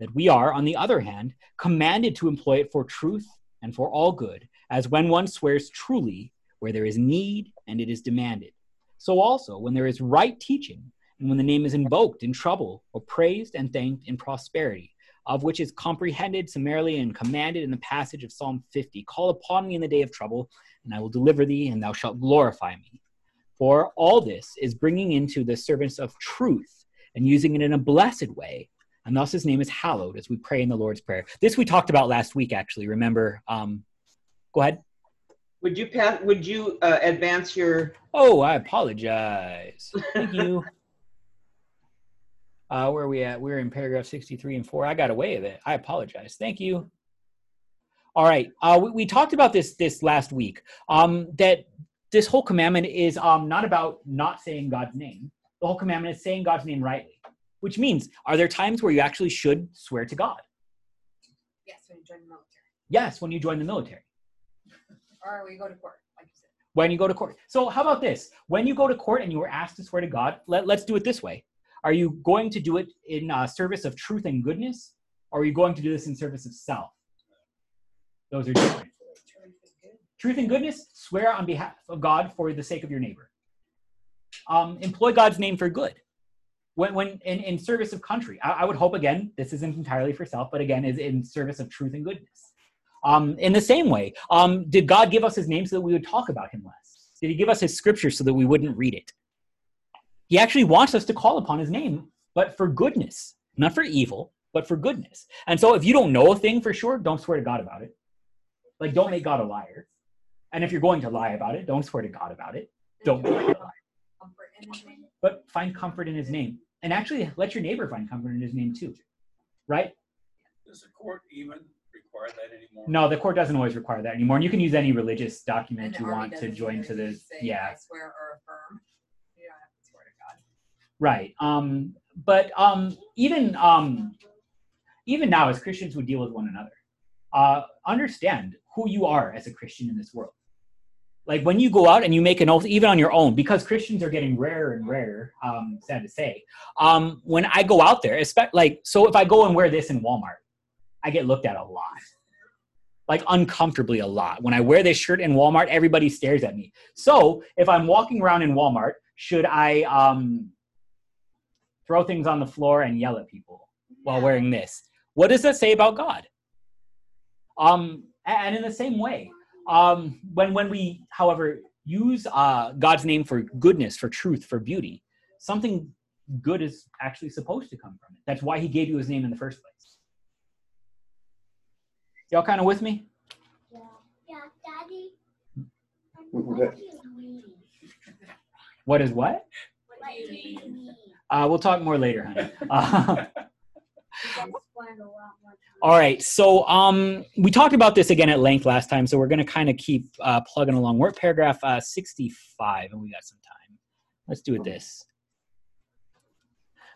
that we are, on the other hand, commanded to employ it for truth and for all good, as when one swears truly where there is need and it is demanded. So also, when there is right teaching, and when the name is invoked in trouble or praised and thanked in prosperity of which is comprehended summarily and commanded in the passage of Psalm 50 Call upon me in the day of trouble, and I will deliver thee, and thou shalt glorify me. For all this is bringing into the servants of truth and using it in a blessed way. And thus his name is hallowed as we pray in the Lord's Prayer. This we talked about last week, actually. Remember? Um, go ahead. Would you pass? Would you uh, advance your? Oh, I apologize. Thank you. (laughs) Uh, where are we at? We're in paragraph 63 and 4. I got away with it. I apologize. Thank you. All right. Uh, we, we talked about this this last week. Um, that this whole commandment is um, not about not saying God's name. The whole commandment is saying God's name rightly, which means are there times where you actually should swear to God? Yes, when you join the military. Yes, when you join the military. Or we go to court, like you said. When you go to court. So how about this? When you go to court and you were asked to swear to God, let, let's do it this way. Are you going to do it in uh, service of truth and goodness? Or are you going to do this in service of self? Those are different. Truth and goodness, swear on behalf of God for the sake of your neighbor. Um, employ God's name for good. When, when in, in service of country, I, I, would hope again, this isn't entirely for self, but again, is in service of truth and goodness. Um, in the same way, um, did God give us his name so that we would talk about him less? Did he give us his scripture so that we wouldn't read it? He actually wants us to call upon his name, but for goodness, not for evil, but for goodness. And so if you don't know a thing for sure, don't swear to God about it. Like, don't make God a liar. And if you're going to lie about it, don't swear to God about it. Don't make a liar. But find comfort in his name. And actually, let your neighbor find comfort in his name too. Right? Does the court even require that anymore? No, the court doesn't always require that anymore. And you can use any religious document you want to join to the. Yeah. I swear or affirm. You don't have to swear to God. Right. Um, but um, even um, even now, as Christians, we deal with one another. Uh, understand who you are as a Christian in this world. Like when you go out and you make an oath, even on your own, because Christians are getting rarer and rarer. Um, sad to say. Um, when I go out there, especially like so, if I go and wear this in Walmart, I get looked at a lot, like uncomfortably a lot. When I wear this shirt in Walmart, everybody stares at me. So if I'm walking around in Walmart, should I um, throw things on the floor and yell at people while wearing this? What does that say about God? Um, and in the same way, um, when when we, however, use uh, God's name for goodness, for truth, for beauty, something good is actually supposed to come from it. That's why He gave you His name in the first place. Y'all kind of with me? Yeah, yeah, Daddy. Okay. What is what? What do you mean? Uh, we'll talk more later, honey. (laughs) Uh, You guys spend a lot more time. all right. So um, we talked about this again at length last time, so we're going to kind of keep uh, plugging along. We're at paragraph uh, 65, and we got some time. Let's do it this.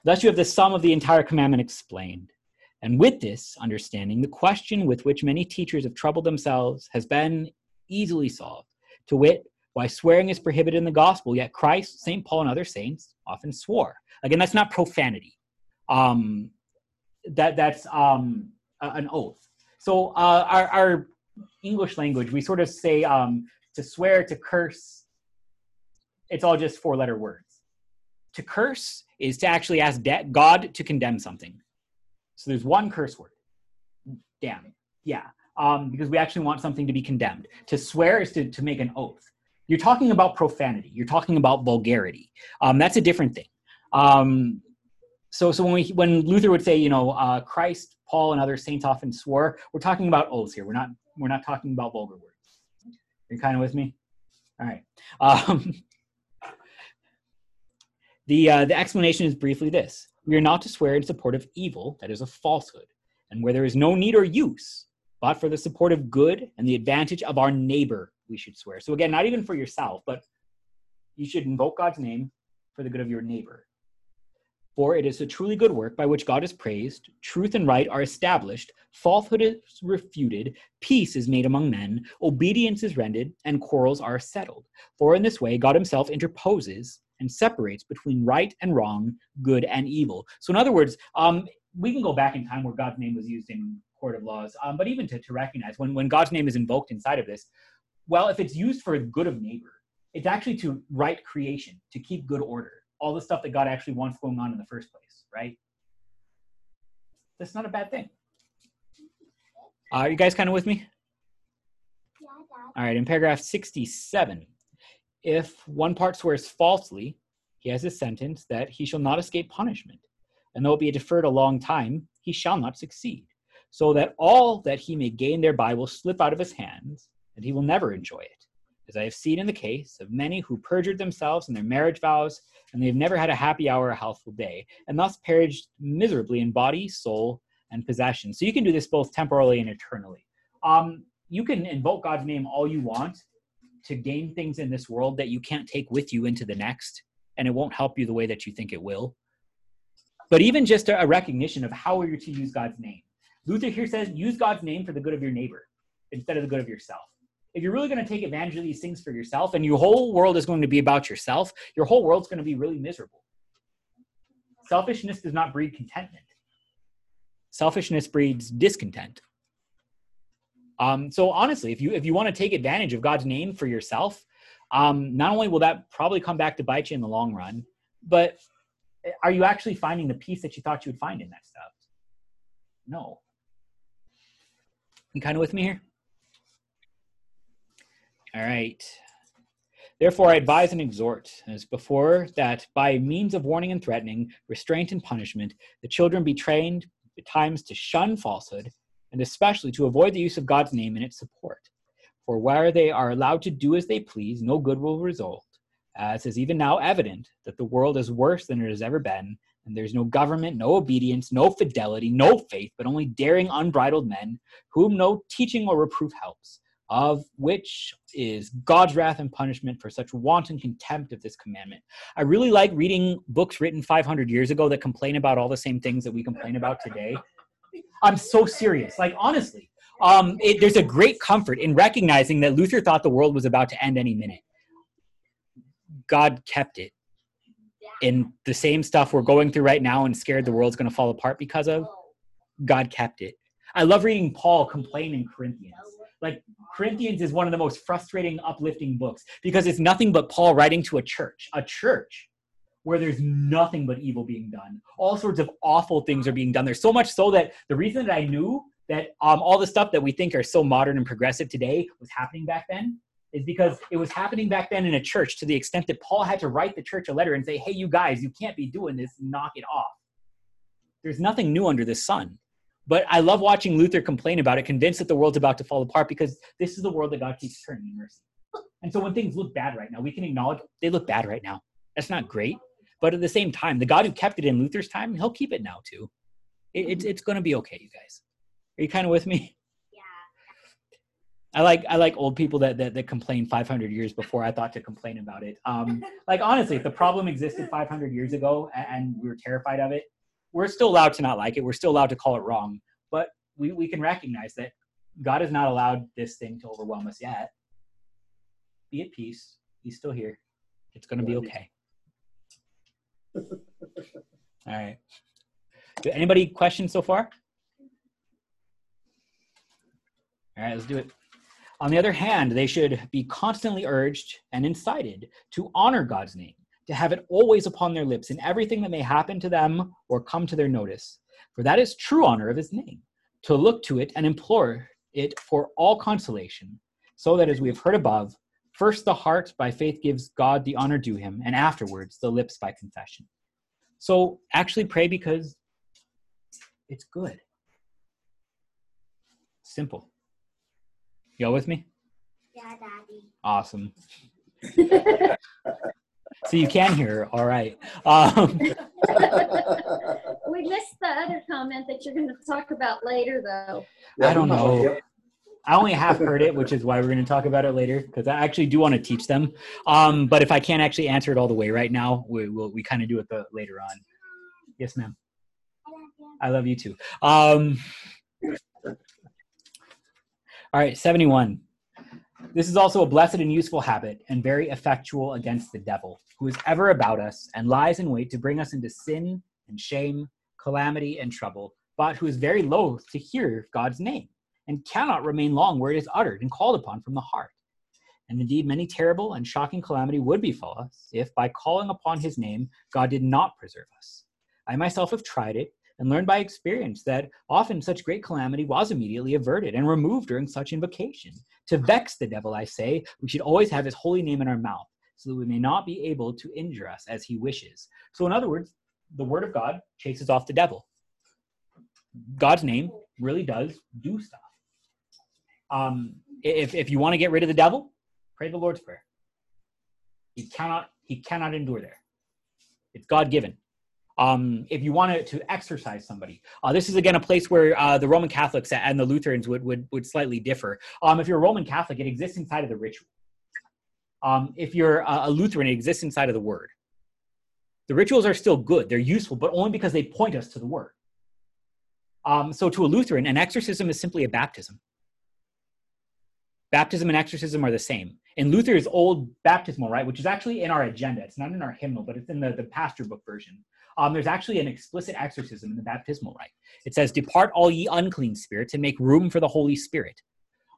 Thus, you have the sum of the entire commandment explained. And with this understanding, the question with which many teachers have troubled themselves has been easily solved. To wit, why swearing is prohibited in the gospel, yet Christ, St. Paul, and other saints often swore. Again, that's not profanity. Um, that that's um, a- an oath. So uh, our, our English language, we sort of say um, to swear, to curse. It's all just four-letter words. To curse is to actually ask de- God to condemn something. So there's one curse word. Damn. Yeah. Um, because we actually want something to be condemned. To swear is to, to make an oath. You're talking about profanity. You're talking about vulgarity. Um, that's a different thing. Um, so, so when we when Luther would say, you know, uh, Christ, Paul, and other saints often swore, we're talking about oaths here. We're not we're not talking about vulgar words. You're kind of with me. All right. Um, (laughs) the uh, the explanation is briefly this: We are not to swear in support of evil, that is a falsehood, and where there is no need or use, but for the support of good and the advantage of our neighbor, we should swear. So again, not even for yourself, but you should invoke God's name for the good of your neighbor. For it is a truly good work by which God is praised, truth and right are established, falsehood is refuted, peace is made among men, obedience is rendered, and quarrels are settled. For in this way, God himself interposes and separates between right and wrong, good and evil. So, in other words, um, we can go back in time where God's name was used in court of laws, um, but even to, to recognize when, when God's name is invoked inside of this, well, if it's used for the good of neighbor, it's actually to right creation, to keep good order all the stuff that God actually wants going on in the first place, right? That's not a bad thing. Are you guys kind of with me? Yeah, All right, in paragraph 67, if one part swears falsely, he has a sentence that he shall not escape punishment. And though it be deferred a long time, he shall not succeed. So that all that he may gain thereby will slip out of his hands, and he will never enjoy it. As I have seen in the case of many who perjured themselves in their marriage vows and they've never had a happy hour or a healthful day, and thus perished miserably in body, soul, and possession. So you can do this both temporally and eternally. Um, you can invoke God's name all you want to gain things in this world that you can't take with you into the next, and it won't help you the way that you think it will. But even just a, recognition of how are you're to use God's name. Luther here says, use God's name for the good of your neighbor instead of the good of yourself if you're really going to take advantage of these things for yourself and your whole world is going to be about yourself, your whole world's going to be really miserable. Selfishness does not breed contentment. Selfishness breeds discontent. Um, so honestly, if you if you want to take advantage of God's name for yourself, um, not only will that probably come back to bite you in the long run, but are you actually finding the peace that you thought you would find in that stuff? No. You kind of with me here? All right. Therefore, I advise and exhort, as before, that by means of warning and threatening, restraint and punishment, the children be trained at times to shun falsehood, and especially to avoid the use of God's name in its support. For where they are allowed to do as they please, no good will result, as is even now evident that the world is worse than it has ever been, and there's no government, no obedience, no fidelity, no faith, but only daring, unbridled men, whom no teaching or reproof helps of which is God's wrath and punishment for such wanton contempt of this commandment. I really like reading books written 500 years ago that complain about all the same things that we complain about today. I'm so serious. Like, honestly, um, it, there's a great comfort in recognizing that Luther thought the world was about to end any minute. God kept it. In the same stuff we're going through right now and scared the world's going to fall apart because of, God kept it. I love reading Paul complain in Corinthians like Corinthians is one of the most frustrating, uplifting books because it's nothing but Paul writing to a church, a church where there's nothing but evil being done. All sorts of awful things are being done there. So much so that the reason that I knew that um, all the stuff that we think are so modern and progressive today was happening back then is because it was happening back then in a church to the extent that Paul had to write the church a letter and say, hey, you guys, you can't be doing this, knock it off. There's nothing new under the sun. But I love watching Luther complain about it, convinced that the world's about to fall apart because this is the world that God keeps turning in mercy. And so when things look bad right now, we can acknowledge they look bad right now. That's not great. But at the same time, the God who kept it in Luther's time, he'll keep it now too. It, it's it's going to be okay, you guys. Are you kind of with me? Yeah. I like I like old people that, that that complain 500 years before I thought to complain about it. Um, (laughs) like honestly, if the problem existed 500 years ago and we were terrified of it, we're still allowed to not like it. We're still allowed to call it wrong, but we, we can recognize that God has not allowed this thing to overwhelm us yet. Be at peace. He's still here. It's going to be okay. All right. Anybody questions so far? All right, let's do it. On the other hand, they should be constantly urged and incited to honor God's name to have it always upon their lips in everything that may happen to them or come to their notice. For that is true honor of his name, to look to it and implore it for all consolation, so that as we have heard above, first the heart by faith gives God the honor due him, and afterwards the lips by confession. So actually pray because it's good. Simple. Y'all with me? Yeah, Daddy. Awesome. so you can hear. All right. Um, (laughs) we missed the other comment that you're going to talk about later, though. I don't know. I only half heard it, which is why we're going to talk about it later because I actually do want to teach them. Um, but if I can't actually answer it all the way right now, we will we kind of do it the, later on. Yes, ma'am. I love you too. Um, all right, 71. This is also a blessed and useful habit, and very effectual against the devil, who is ever about us and lies in wait to bring us into sin and shame, calamity and trouble, but who is very loath to hear God's name, and cannot remain long where it is uttered and called upon from the heart. And indeed, many terrible and shocking calamity would befall us if, by calling upon his name, God did not preserve us. I myself have tried it and learned by experience that often such great calamity was immediately averted and removed during such invocation. To vex the devil, I say, we should always have his holy name in our mouth, so that we may not be able to injure us as he wishes. So, in other words, the word of God chases off the devil. God's name really does do stuff. Um, if, if you want to get rid of the devil, pray the Lord's Prayer. He cannot, he cannot endure there. It's God given. Um, if you wanted to exorcise somebody, uh, this is again a place where uh, the Roman Catholics and the Lutherans would would, would slightly differ. Um, if you're a Roman Catholic, it exists inside of the ritual. Um, if you're a, a Lutheran, it exists inside of the Word. The rituals are still good; they're useful, but only because they point us to the Word. Um, so, to a Lutheran, an exorcism is simply a baptism. Baptism and exorcism are the same. In Luther's old baptismal rite, which is actually in our agenda, it's not in our hymnal, but it's in the, the pastor book version um, there's actually an explicit exorcism in the baptismal rite. It says, Depart all ye unclean spirits and make room for the Holy Spirit.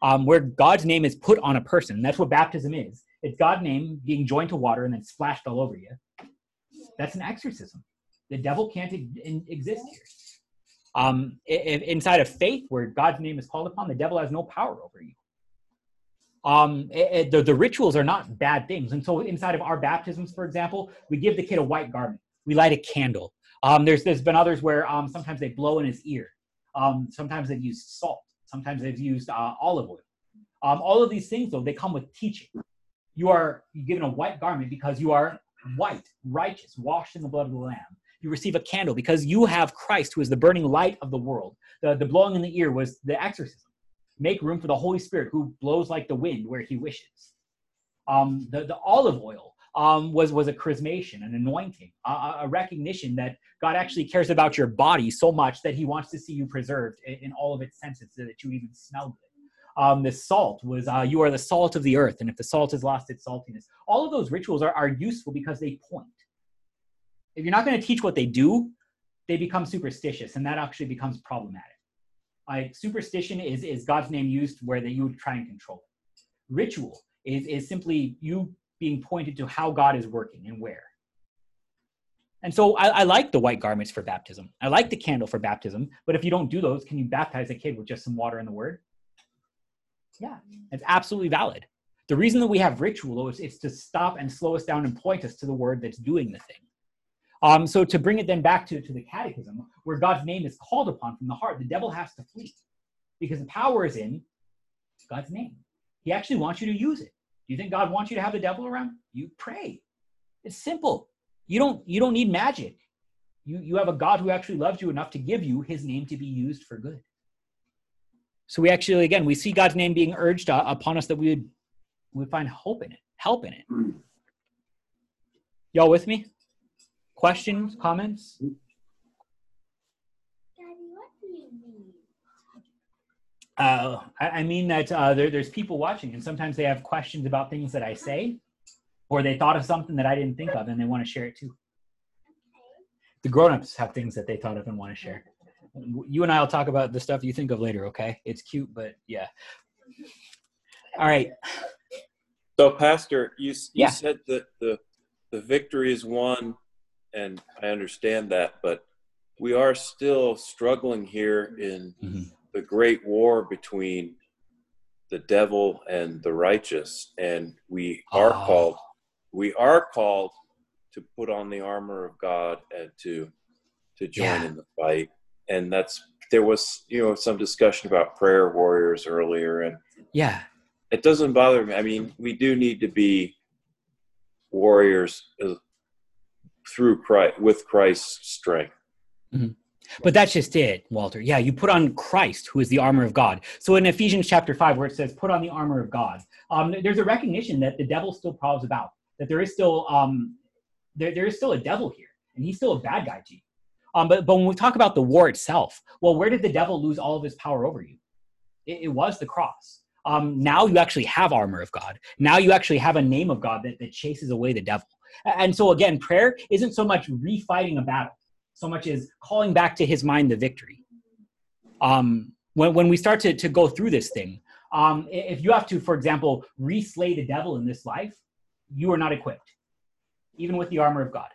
Um, where God's name is put on a person. And that's what baptism is. It's God's name being joined to water and then splashed all over you. That's an exorcism. The devil can't exist here. Um, inside of faith, where God's name is called upon, the devil has no power over you. Um, it, it, the, the rituals are not bad things. And so, inside of our baptisms, for example, we give the kid a white garment we light a candle. Um, there's there's been others where um, sometimes they blow in his ear. Um, sometimes they've used salt. Sometimes they've used uh, olive oil. Um, all of these things, though, they come with teaching. You are given a white garment because you are white, righteous, washed in the blood of the Lamb. You receive a candle because you have Christ, who is the burning light of the world. The, the blowing in the ear was the exorcism. Make room for the Holy Spirit, who blows like the wind where he wishes. Um, the, the olive oil um, was was a chrismation, an anointing, a, a, recognition that God actually cares about your body so much that He wants to see you preserved in, in all of its senses, so that you even smell good. Um, the salt was uh, you are the salt of the earth, and if the salt has lost its saltiness, all of those rituals are, are useful because they point. If you're not going to teach what they do, they become superstitious, and that actually becomes problematic. Like superstition is is God's name used where that you would try and control it. Ritual is is simply you being pointed to how God is working and where. And so I, I, like the white garments for baptism. I like the candle for baptism. But if you don't do those, can you baptize a kid with just some water and the word? Yeah, it's absolutely valid. The reason that we have ritual is it's to stop and slow us down and point us to the word that's doing the thing. Um, so to bring it then back to, to the catechism, where God's name is called upon from the heart, the devil has to flee because the power is in God's name. He actually wants you to use it. Do you think God wants you to have the devil around? You pray. It's simple. You don't you don't need magic. You you have a God who actually loves you enough to give you his name to be used for good. So we actually again we see God's name being urged uh, upon us that we would we would find hope in it, help in it. Y'all with me? Questions, comments? Uh, I, I, mean that uh, there, there's people watching, and sometimes they have questions about things that I say, or they thought of something that I didn't think of, and they want to share it too. The grown-ups have things that they thought of and want to share. You and I will talk about the stuff you think of later. Okay, it's cute, but yeah. All right. So, Pastor, you you yeah. said that the the victory is won, and I understand that, but we are still struggling here in Mm-hmm. the great war between the devil and the righteous, and we are Oh. called we are called to put on the armor of God and to to join Yeah. in the fight. And that's there was you know some discussion about prayer warriors earlier, and Yeah. it doesn't bother me. I mean, we do need to be warriors uh, through Christ with Christ's strength. But that's just it, Walter. Yeah, you put on Christ, who is the armor of God. So in Ephesians chapter 5, where it says, put on the armor of God, um, there's a recognition that the devil still prowls about, that there is still um, there, there is still a devil here, and he's still a bad guy to you. Um, but, but when we talk about the war itself, well, where did the devil lose all of his power over you? It, it was the cross. Um, now you actually have armor of God. Now you actually have a name of God that, that chases away the devil. And so again, prayer isn't so much refighting a battle so much as calling back to his mind the victory. Um, when, when we start to, to go through this thing, um, if you have to, for example, reslay the devil in this life, you are not equipped, even with the armor of God.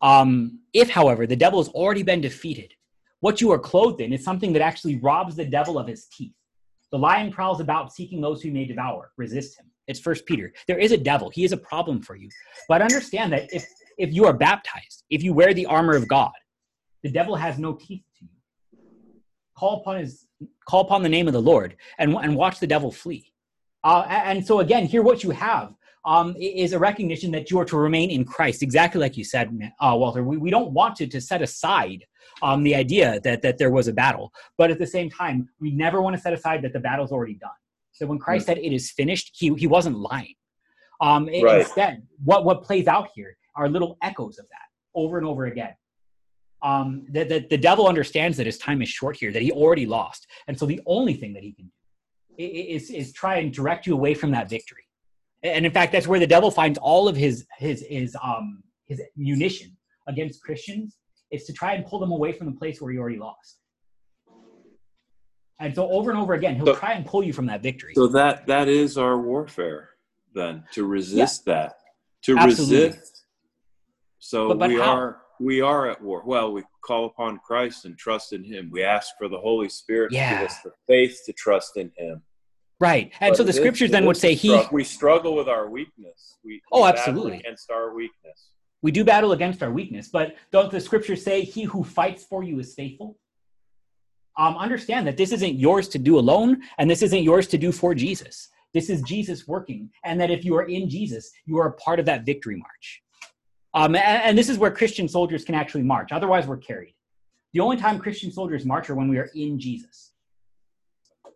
Um, if, however, the devil has already been defeated, what you are clothed in is something that actually robs the devil of his teeth. The lion prowls about seeking those who may devour. Resist him. It's First Peter. There is a devil. He is a problem for you. But understand that if if you are baptized, if you wear the armor of God, the devil has no teeth to you. Call upon his call upon the name of the Lord and, and watch the devil flee. Uh, and so again, here what you have um, is a recognition that you are to remain in Christ, exactly like you said, uh, Walter. We, we don't want to, to set aside um, the idea that, that there was a battle, but at the same time, we never want to set aside that the battle's already done. So when Christ said it is finished, he, he wasn't lying. Um, Right. Instead, what, what plays out here are little echoes of that over and over again um, that, that the devil understands that his time is short here, that he already lost. And so the only thing that he can do is, is try and direct you away from that victory. And in fact, that's where the devil finds all of his, his, his, um, his munition against Christians is to try and pull them away from the place where he already lost. And so over and over again, he'll So- try and pull you from that victory. So that that is our warfare then to resist that. To Absolutely. resist. So But- but we how? are we are at war. Well, we call upon Christ and trust in him. We ask for the Holy Spirit to give us the faith to trust in him. right. And But so the is- scriptures then would say he, struggle. we struggle with our weakness. We, Oh, we absolutely. against our weakness. we do battle against our weakness, but don't the scriptures say he who fights for you is faithful? Um, understand that this isn't yours to do alone, and this isn't yours to do for Jesus. This is Jesus working, and that if you are in Jesus, you are a part of that victory march. Um, and, and this is where Christian soldiers can actually march. Otherwise, we're carried. The only time Christian soldiers march are when we are in Jesus.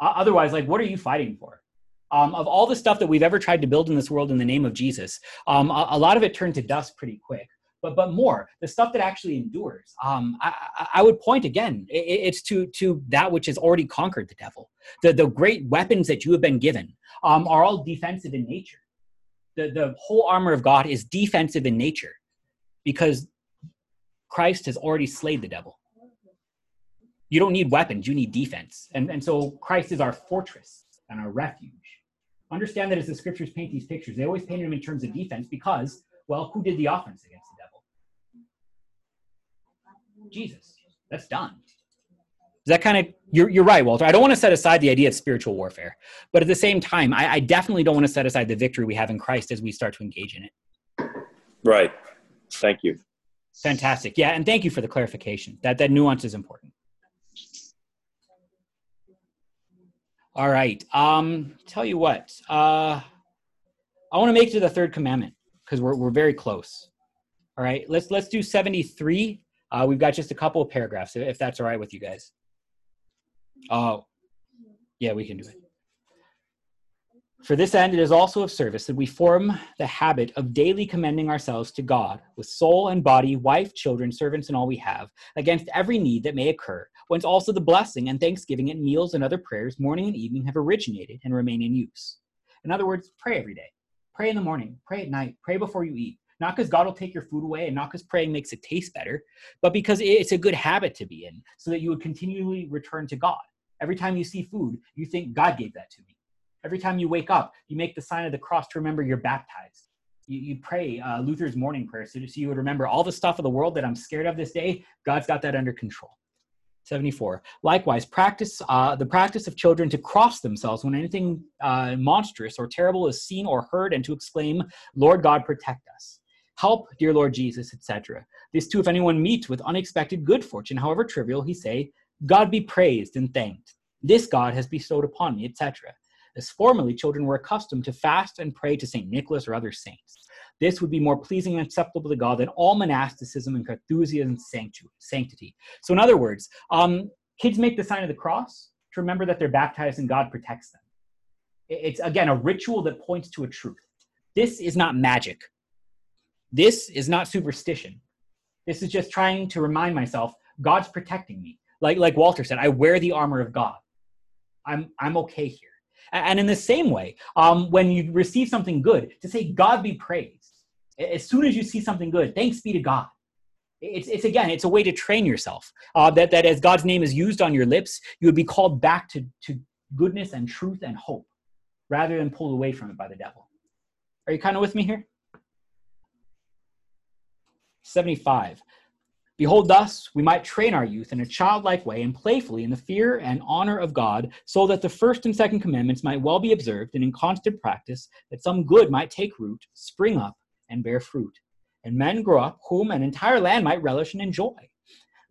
Uh, otherwise, like, what are you fighting for? Um, of all the stuff that we've ever tried to build in this world in the name of Jesus, um, a, a lot of it turned to dust pretty quick. But but more, the stuff that actually endures. Um, I, I- would point again. it's to to that which has already conquered the devil. The the great weapons that you have been given um, are all defensive in nature. The the whole armor of God is defensive in nature, because Christ has already slayed the devil. You don't need weapons; you need defense. And and so Christ is our fortress and our refuge. Understand that as the scriptures paint these pictures, they always painted them in terms of defense because, well, who did the offense against the devil? Jesus. That's done. Is that kind of you're you're right, Walter. I don't want to set aside the idea of spiritual warfare, but at the same time, I, I definitely don't want to set aside the victory we have in Christ as we start to engage in it. Right. Thank you. Fantastic. Yeah, and thank you for the clarification. That that nuance is important. All right. Um, tell you what. Uh, I want to make it to the third commandment because we're we're very close. All right. Let's let's do seventy three. Uh, we've got just a couple of paragraphs, if that's all right with you guys. Oh, yeah, we can do it. For this end, it is also of service that we form the habit of daily commending ourselves to God with soul and body, wife, children, servants, and all we have, against every need that may occur, whence also the blessing and thanksgiving at meals and other prayers, morning and evening, have originated and remain in use. In other words, pray every day. Pray in the morning, pray at night, pray before you eat. Not because God will take your food away and not because praying makes it taste better, but because it's a good habit to be in so that you would continually return to God. Every time you see food, you think, God gave that to me. Every time you wake up, you make the sign of the cross to remember you're baptized. You, you pray uh, Luther's morning prayer so, so you would remember all the stuff of the world that I'm scared of this day. God's got that under control. 74. Likewise, practice uh, the practice of children to cross themselves when anything uh, monstrous or terrible is seen or heard, and to exclaim, "Lord God, protect us." Help, dear Lord Jesus, etc. This too, if anyone meets with unexpected good fortune, however trivial, he say, God be praised and thanked. This God has bestowed upon me, etc. As formerly children were accustomed to fast and pray to St. Nicholas or other saints. This would be more pleasing and acceptable to God than all monasticism and Carthusian sanctity. So, in other words, um, kids make the sign of the cross to remember that they're baptized and God protects them. It's, again, a ritual that points to a truth. This is not magic. This is not superstition. This is just trying to remind myself God's protecting me. Like, like Walter said, I wear the armor of God. I'm, I'm okay here. And in the same way, um, when you receive something good, to say, God be praised. As soon as you see something good, thanks be to God. It's, it's again, it's a way to train yourself. Uh, that, that as God's name is used on your lips, you would be called back to, to goodness and truth and hope rather than pulled away from it by the devil. Are you kind of with me here? 75. Behold, thus we might train our youth in a childlike way and playfully in the fear and honor of God, so that the first and second commandments might well be observed and in constant practice, that some good might take root, spring up, and bear fruit, and men grow up whom an entire land might relish and enjoy.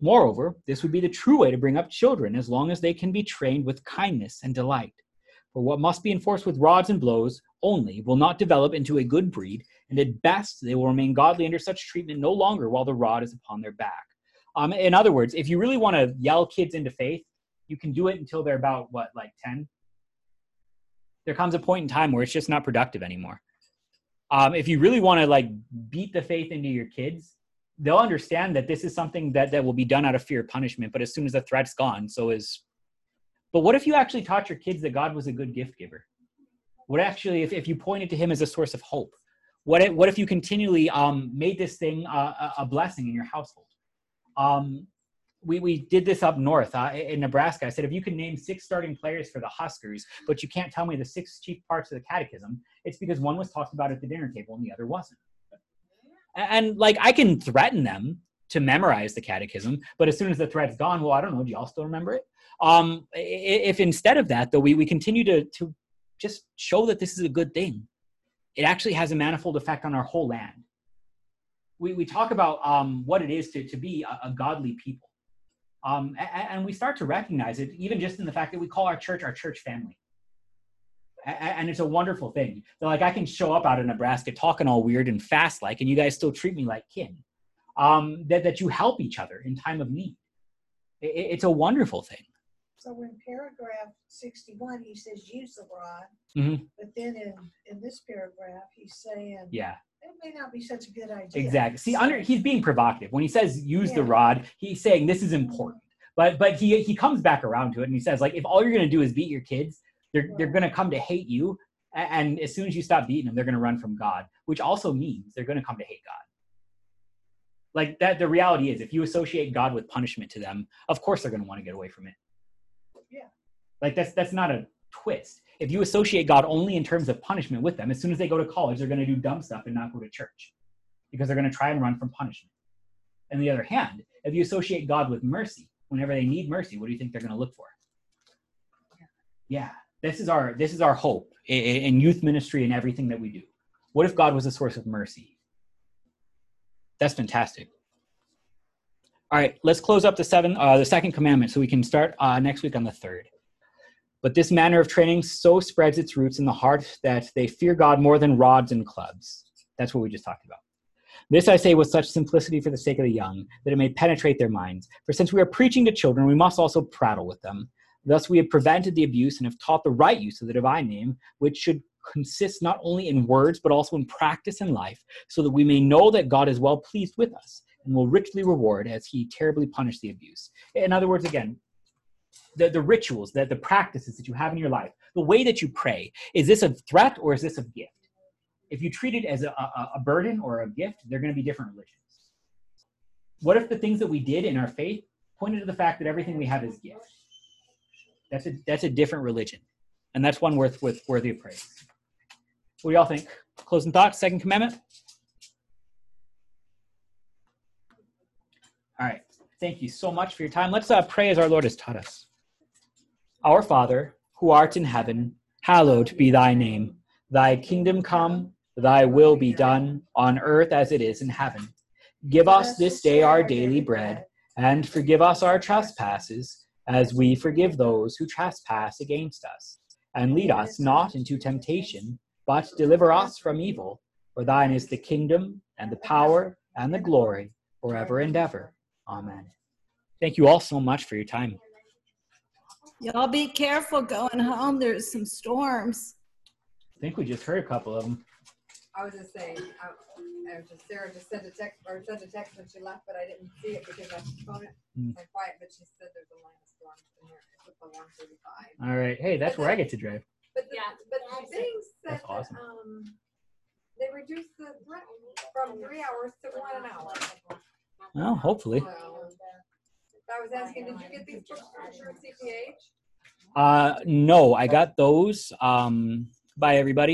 Moreover, this would be the true way to bring up children as long as they can be trained with kindness and delight. For what must be enforced with rods and blows only will not develop into a good breed, and at best they will remain godly under such treatment no longer while the rod is upon their back. Um, in other words, if you really want to yell kids into faith, you can do it until they're about what, like 10? There comes a point in time where it's just not productive anymore. Um, if you really want to like beat the faith into your kids, they'll understand that this is something that, that will be done out of fear of punishment. But as soon as the threat's gone, so is. But what if you actually taught your kids that God was a good gift giver? What actually, if, if you pointed to Him as a source of hope? What if, what if you continually um, made this thing uh, a blessing in your household? Um, we, we did this up north uh, in Nebraska. I said, if you can name six starting players for the Huskers, but you can't tell me the six chief parts of the catechism, it's because one was talked about at the dinner table and the other wasn't. And, like, I can threaten them to memorize the catechism, but as soon as the threat's gone, well, I don't know, do y'all still remember it? Um, if instead of that, though, we, we continue to, to just show that this is a good thing, it actually has a manifold effect on our whole land. We, we talk about um, what it is to, to be a, a godly people um, and, and, we start to recognize it even just in the fact that we call our church our church family. And it's a wonderful thing. So like I can show up out of Nebraska talking all weird and fast like, and you guys still treat me like kin. Um, that, that you help each other in time of need. It, it's a wonderful thing. So in paragraph 61, he says use the rod. Mm-hmm. But then in, in this paragraph, he's saying, yeah, it may not be such a good idea. Exactly. See, under he's being provocative when he says use yeah. the rod. He's saying this is important. But but he he comes back around to it and he says like if all you're gonna do is beat your kids, they're they're gonna come to hate you. And as soon as you stop beating them, they're gonna run from God, which also means they're gonna come to hate God. Like that, the reality is, if you associate God with punishment to them, of course they're gonna want to get away from it. Yeah. Like that's that's not a twist if you associate God only in terms of punishment with them, as soon as they go to college, they're going to do dumb stuff and not go to church because they're going to try and run from punishment. On the other hand, if you associate God with mercy, whenever they need mercy, what do you think they're going to look for? Yeah, this is our this is our hope in, in youth ministry and everything that we do. What if God was a source of mercy? That's fantastic. All right, let's close up the seven, uh, the second commandment, so we can start uh, next week on the third. But this manner of training so spreads its roots in the heart that they fear God more than rods and clubs. That's what we just talked about. This I say with such simplicity for the sake of the young, that it may penetrate their minds. For since we are preaching to children, we must also prattle with them. Thus we have prevented the abuse and have taught the right use of the divine name, which should consist not only in words, but also in practice and life, so that we may know that God is well pleased with us and will richly reward as he terribly punished the abuse. In other words, again, the, the rituals, the, the practices that you have in your life, the way that you pray, is this a threat or is this a gift? If you treat it as a, a, a burden or a gift, they're going to be different religions. What if the things that we did in our faith pointed to the fact that everything we have is gift? That's a, that's a different religion. And that's one worth, worth worthy of praise. What do y'all think? Closing thoughts, second commandment. All right. Thank you so much for your time. Let's uh, pray as our Lord has taught us. Our Father, who art in heaven, hallowed be thy name. Thy kingdom come, thy will be done, on earth as it is in heaven. Give us this day our daily bread, and forgive us our trespasses, as we forgive those who trespass against us. And lead us not into temptation, but deliver us from evil. For thine is the kingdom, and the power, and the glory, forever and ever. Amen. Thank you all so much for your time. Y'all be careful going home. There's some storms. I think we just heard a couple of them. I was just saying, I, I was just, Sarah just sent a text, or sent a text when she left, but I didn't see it because my phone, Mm. my quiet, but she said there's a line of storms in here. It's the one thirty-five. All right. Hey, that's where I get to drive. But the, but the thing said That's awesome. that, um, they reduced the rent from three hours to one an hour. Well, hopefully. I was asking, did you get these books from CPH? Uh, no, I got those um, by everybody.